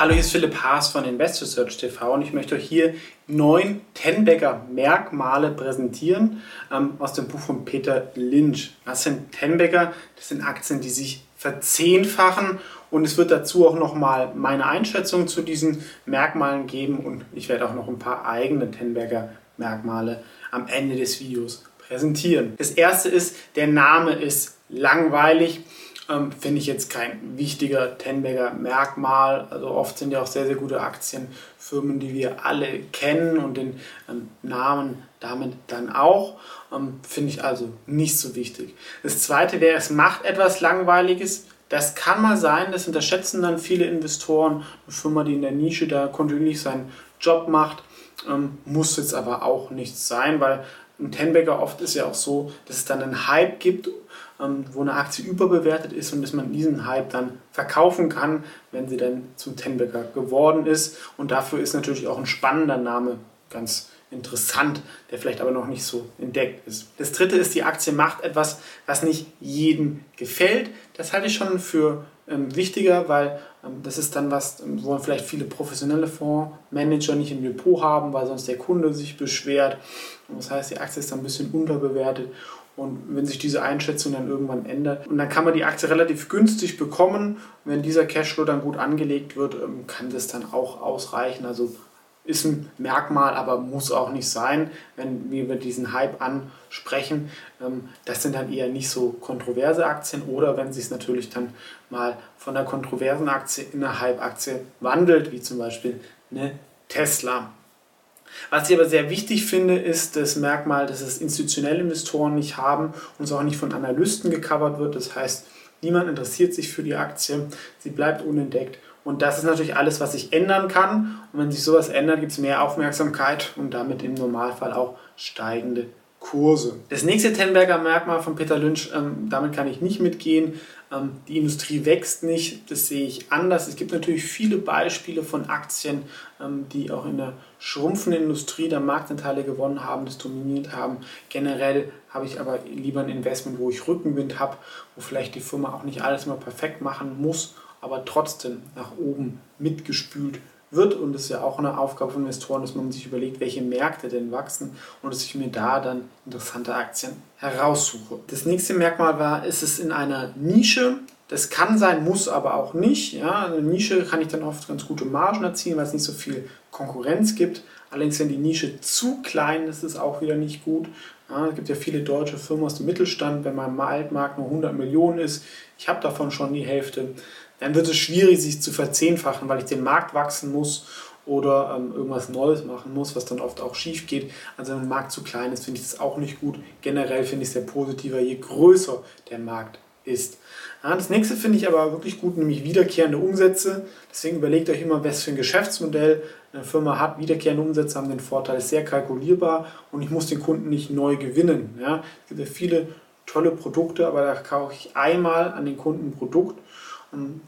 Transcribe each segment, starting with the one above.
Hallo, hier ist Philipp Haas von Investor Search TV und ich möchte euch hier neun Tenbagger Merkmale präsentieren ähm, aus dem Buch von Peter Lynch. Was sind Tenbagger? Das sind Aktien, die sich verzehnfachen und es wird dazu auch nochmal meine Einschätzung zu diesen Merkmalen geben und ich werde auch noch ein paar eigene Tenbagger Merkmale am Ende des Videos präsentieren. Das erste ist, der Name ist langweilig ähm, finde ich jetzt kein wichtiger Tenberger Merkmal. Also oft sind ja auch sehr, sehr gute Aktienfirmen, die wir alle kennen und den ähm, Namen damit dann auch. Ähm, finde ich also nicht so wichtig. Das zweite wäre, es macht etwas Langweiliges. Das kann mal sein, das unterschätzen dann viele Investoren. Eine Firma, die in der Nische da kontinuierlich seinen Job macht, ähm, muss jetzt aber auch nichts sein, weil ein Tenbagger oft ist ja auch so, dass es dann einen Hype gibt ähm, wo eine Aktie überbewertet ist und dass man diesen Hype dann verkaufen kann, wenn sie dann zum Tenbecker geworden ist. Und dafür ist natürlich auch ein spannender Name ganz interessant, der vielleicht aber noch nicht so entdeckt ist. Das dritte ist, die Aktie macht etwas, was nicht jedem gefällt. Das halte ich schon für ähm, wichtiger, weil ähm, das ist dann was, ähm, wo vielleicht viele professionelle Fondsmanager nicht im Depot haben, weil sonst der Kunde sich beschwert. Und das heißt, die Aktie ist dann ein bisschen unterbewertet und wenn sich diese Einschätzung dann irgendwann ändert, und dann kann man die Aktie relativ günstig bekommen. Wenn dieser Cashflow dann gut angelegt wird, ähm, kann das dann auch ausreichen. Also ist ein Merkmal, aber muss auch nicht sein, wenn wir diesen Hype ansprechen. Ähm, das sind dann eher nicht so kontroverse Aktien oder wenn sich es natürlich dann mal von der kontroversen Aktie in eine Hype-Aktie wandelt, wie zum Beispiel eine Tesla. Was ich aber sehr wichtig finde, ist das Merkmal, dass es institutionelle Investoren nicht haben und es auch nicht von Analysten gecovert wird. Das heißt, niemand interessiert sich für die Aktie, sie bleibt unentdeckt. Und das ist natürlich alles, was sich ändern kann. Und wenn sich sowas ändert, gibt es mehr Aufmerksamkeit und damit im Normalfall auch steigende Kurse. Das nächste Tenberger Merkmal von Peter Lynch, ähm, damit kann ich nicht mitgehen. Ähm, die Industrie wächst nicht, das sehe ich anders. Es gibt natürlich viele Beispiele von Aktien, ähm, die auch in der schrumpfenden Industrie der Marktanteile gewonnen haben, das dominiert haben. Generell habe ich aber lieber ein Investment, wo ich Rückenwind habe, wo vielleicht die Firma auch nicht alles mal perfekt machen muss, aber trotzdem nach oben mitgespült wird. Und das ist ja auch eine Aufgabe von Investoren, dass man sich überlegt, welche Märkte denn wachsen und dass ich mir da dann interessante Aktien heraussuche. Das nächste Merkmal war, ist es in einer Nische. Das kann sein, muss aber auch nicht. Ja, eine Nische kann ich dann oft ganz gute Margen erzielen, weil es nicht so viel Konkurrenz gibt. Allerdings, wenn die Nische zu klein ist, ist es auch wieder nicht gut. Ja, es gibt ja viele deutsche Firmen aus dem Mittelstand. Wenn mein Altmarkt nur 100 Millionen ist, ich habe davon schon die Hälfte, dann wird es schwierig, sich zu verzehnfachen, weil ich den Markt wachsen muss oder ähm, irgendwas Neues machen muss, was dann oft auch schief geht. Also wenn ein Markt zu klein ist, finde ich das auch nicht gut. Generell finde ich es sehr positiver, je größer der Markt ist. Ja, das nächste finde ich aber wirklich gut, nämlich wiederkehrende Umsätze. Deswegen überlegt euch immer, was für ein Geschäftsmodell eine Firma hat. Wiederkehrende Umsätze haben den Vorteil, ist sehr kalkulierbar und ich muss den Kunden nicht neu gewinnen. Ja, es gibt ja viele tolle Produkte, aber da kaufe ich einmal an den Kunden ein Produkt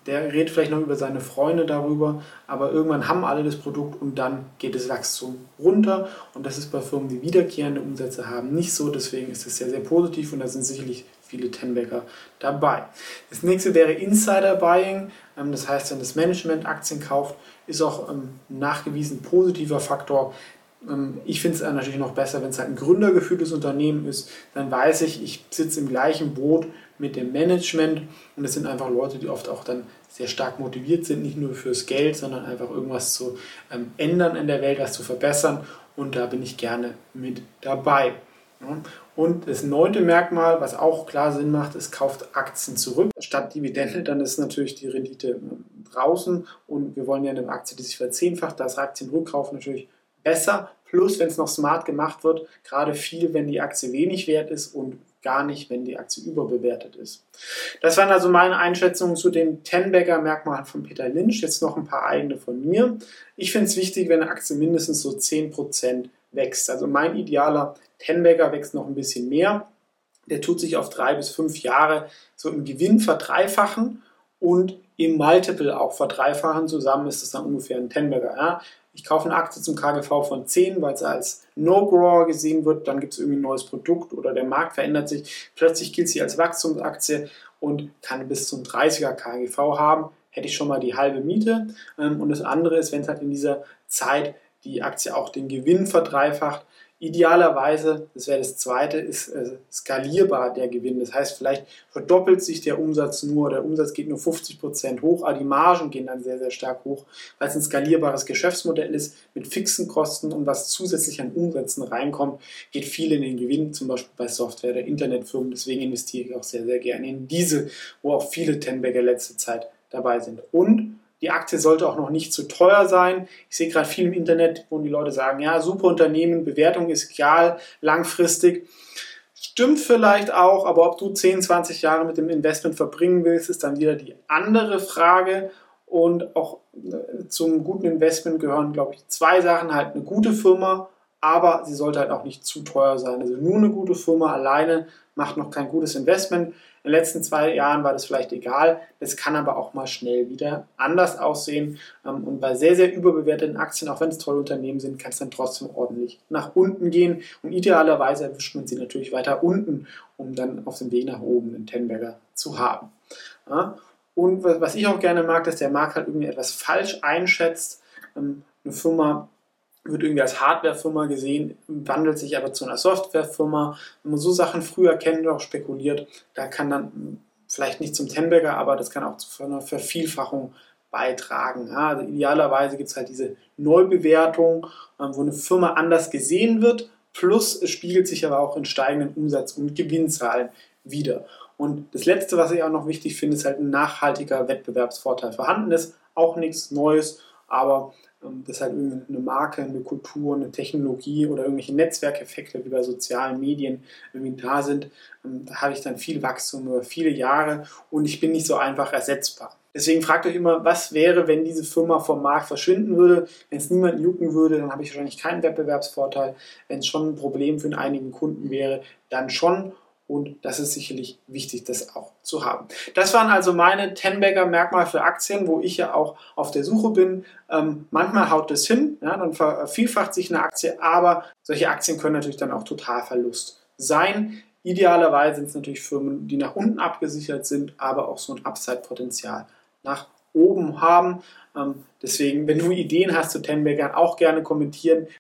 der redet vielleicht noch über seine Freunde darüber, aber irgendwann haben alle das Produkt und dann geht das Wachstum runter. Und das ist bei Firmen, die wiederkehrende Umsätze haben, nicht so. Deswegen ist das sehr, sehr positiv und da sind sicherlich viele Tenbagger dabei. Das nächste wäre Insider Buying. Ähm, das heißt, wenn das Management Aktien kauft, ist auch ein ähm, nachgewiesen positiver Faktor. Ähm, ich finde es natürlich noch besser, wenn es halt ein gründergeführtes Unternehmen ist. Dann weiß ich, ich sitze im gleichen Boot mit dem Management. Und es sind einfach Leute, die oft auch dann sehr stark motiviert sind, nicht nur fürs Geld, sondern einfach irgendwas zu ähm, ändern in der Welt, was zu verbessern. Und da bin ich gerne mit dabei. Ja. Und das neunte Merkmal, was auch klar Sinn macht, ist, kauft Aktien zurück. Statt Dividende, dann ist natürlich die Rendite ähm, draußen. Und wir wollen ja eine Aktie, die sich verzehnfacht, da ist Aktienrückkauf natürlich besser. Plus, wenn es noch smart gemacht wird, gerade viel, wenn die Aktie wenig wert ist und gar nicht, wenn die Aktie überbewertet ist. Das waren also meine Einschätzungen zu den Tenbagger Merkmalen von Peter Lynch. Jetzt noch ein paar eigene von mir. Ich finde es wichtig, wenn eine Aktie mindestens so 10% wächst. Also mein idealer Tenbagger wächst noch ein bisschen mehr. Der tut sich auf drei bis fünf Jahre so im Gewinn verdreifachen und im Multiple auch verdreifachen. Zusammen ist es dann ungefähr ein Tenbagger. Ja? ich kaufe eine Aktie zum KGV von 10, weil es als No-Grower gesehen wird, dann gibt es irgendwie ein neues Produkt oder der Markt verändert sich, plötzlich gilt sie als Wachstumsaktie und kann bis zum 30er KGV haben. hätte ich schon mal die halbe Miete. Ähm, und das andere ist, wenn es halt in dieser Zeit die Aktie auch den Gewinn verdreifacht, Idealerweise, das wäre das zweite, ist äh, skalierbar der Gewinn. Das heißt, vielleicht verdoppelt sich der Umsatz nur, der Umsatz geht nur 50 Prozent hoch, aber die Margen gehen dann sehr, sehr stark hoch, weil es ein skalierbares Geschäftsmodell ist mit fixen Kosten und was zusätzlich an Umsätzen reinkommt, geht viel in den Gewinn, zum Beispiel bei Software oder Internetfirmen. Deswegen investiere ich auch sehr, sehr gerne in diese, wo auch viele Tenbagger letzte Zeit dabei sind. Und die Aktie sollte auch noch nicht zu teuer sein. Ich sehe gerade viel im Internet, wo die Leute sagen, ja, super Unternehmen, Bewertung ist egal, langfristig. Stimmt vielleicht auch, aber ob du 10, 20 Jahre mit dem Investment verbringen willst, ist dann wieder die andere Frage. Und auch äh, zum guten Investment gehören, glaube ich, zwei Sachen. Halt eine gute Firma, aber sie sollte halt auch nicht zu teuer sein. Also nur eine gute Firma alleine macht noch kein gutes Investment. In den letzten zwei Jahren war das vielleicht egal. Das kann aber auch mal schnell wieder anders aussehen. Ähm, und bei sehr, sehr überbewerteten Aktien, auch wenn es tolle Unternehmen sind, kann es dann trotzdem ordentlich nach unten gehen. Und idealerweise erwischt man sie natürlich weiter unten, um dann auf dem Weg nach oben einen Tenberger zu haben. Und was ich auch gerne mag, dass der Markt halt irgendwie etwas falsch einschätzt. Ähm, eine Firma wird irgendwie als Hardwarefirma gesehen, wandelt sich aber zu einer Softwarefirma. Wenn man so Sachen früher kennt auch spekuliert, da kann dann vielleicht nicht zum Tenberger, aber das kann auch zu einer Vervielfachung beitragen. Ja, also idealerweise gibt es halt diese Neubewertung, ähm, wo eine Firma anders gesehen wird, plus es spiegelt sich aber auch in steigenden Umsatz- und Gewinnzahlen wieder. Und das Letzte, was ich auch noch wichtig finde, ist halt ein nachhaltiger Wettbewerbsvorteil vorhanden ist. Auch nichts Neues, aber dass halt eine Marke, eine Kultur, eine Technologie oder irgendwelche Netzwerkeffekte wie bei sozialen Medien irgendwie da sind, ähm, da habe ich dann viel Wachstum über viele Jahre und ich bin nicht so einfach ersetzbar. Deswegen fragt euch immer, was wäre, wenn diese Firma vom Markt verschwinden würde? Wenn es niemanden jucken würde, dann habe ich wahrscheinlich keinen Wettbewerbsvorteil. Wenn es schon ein Problem für einigen Kunden wäre, dann schon. Und das ist sicherlich wichtig, das auch zu haben. Das waren also meine Ten-Bagger-Merkmale für Aktien, wo ich ja auch auf der Suche bin. Ähm, manchmal haut das hin, ja, dann vervielfacht sich eine Aktie, aber solche Aktien können natürlich dann auch Totalverlust sein. Idealerweise sind es natürlich Firmen, die nach unten abgesichert sind, aber auch so ein Upside-Potenzial nach oben haben. Ähm, deswegen, wenn du Ideen hast zu Tenbaggern, auch gerne kommentieren.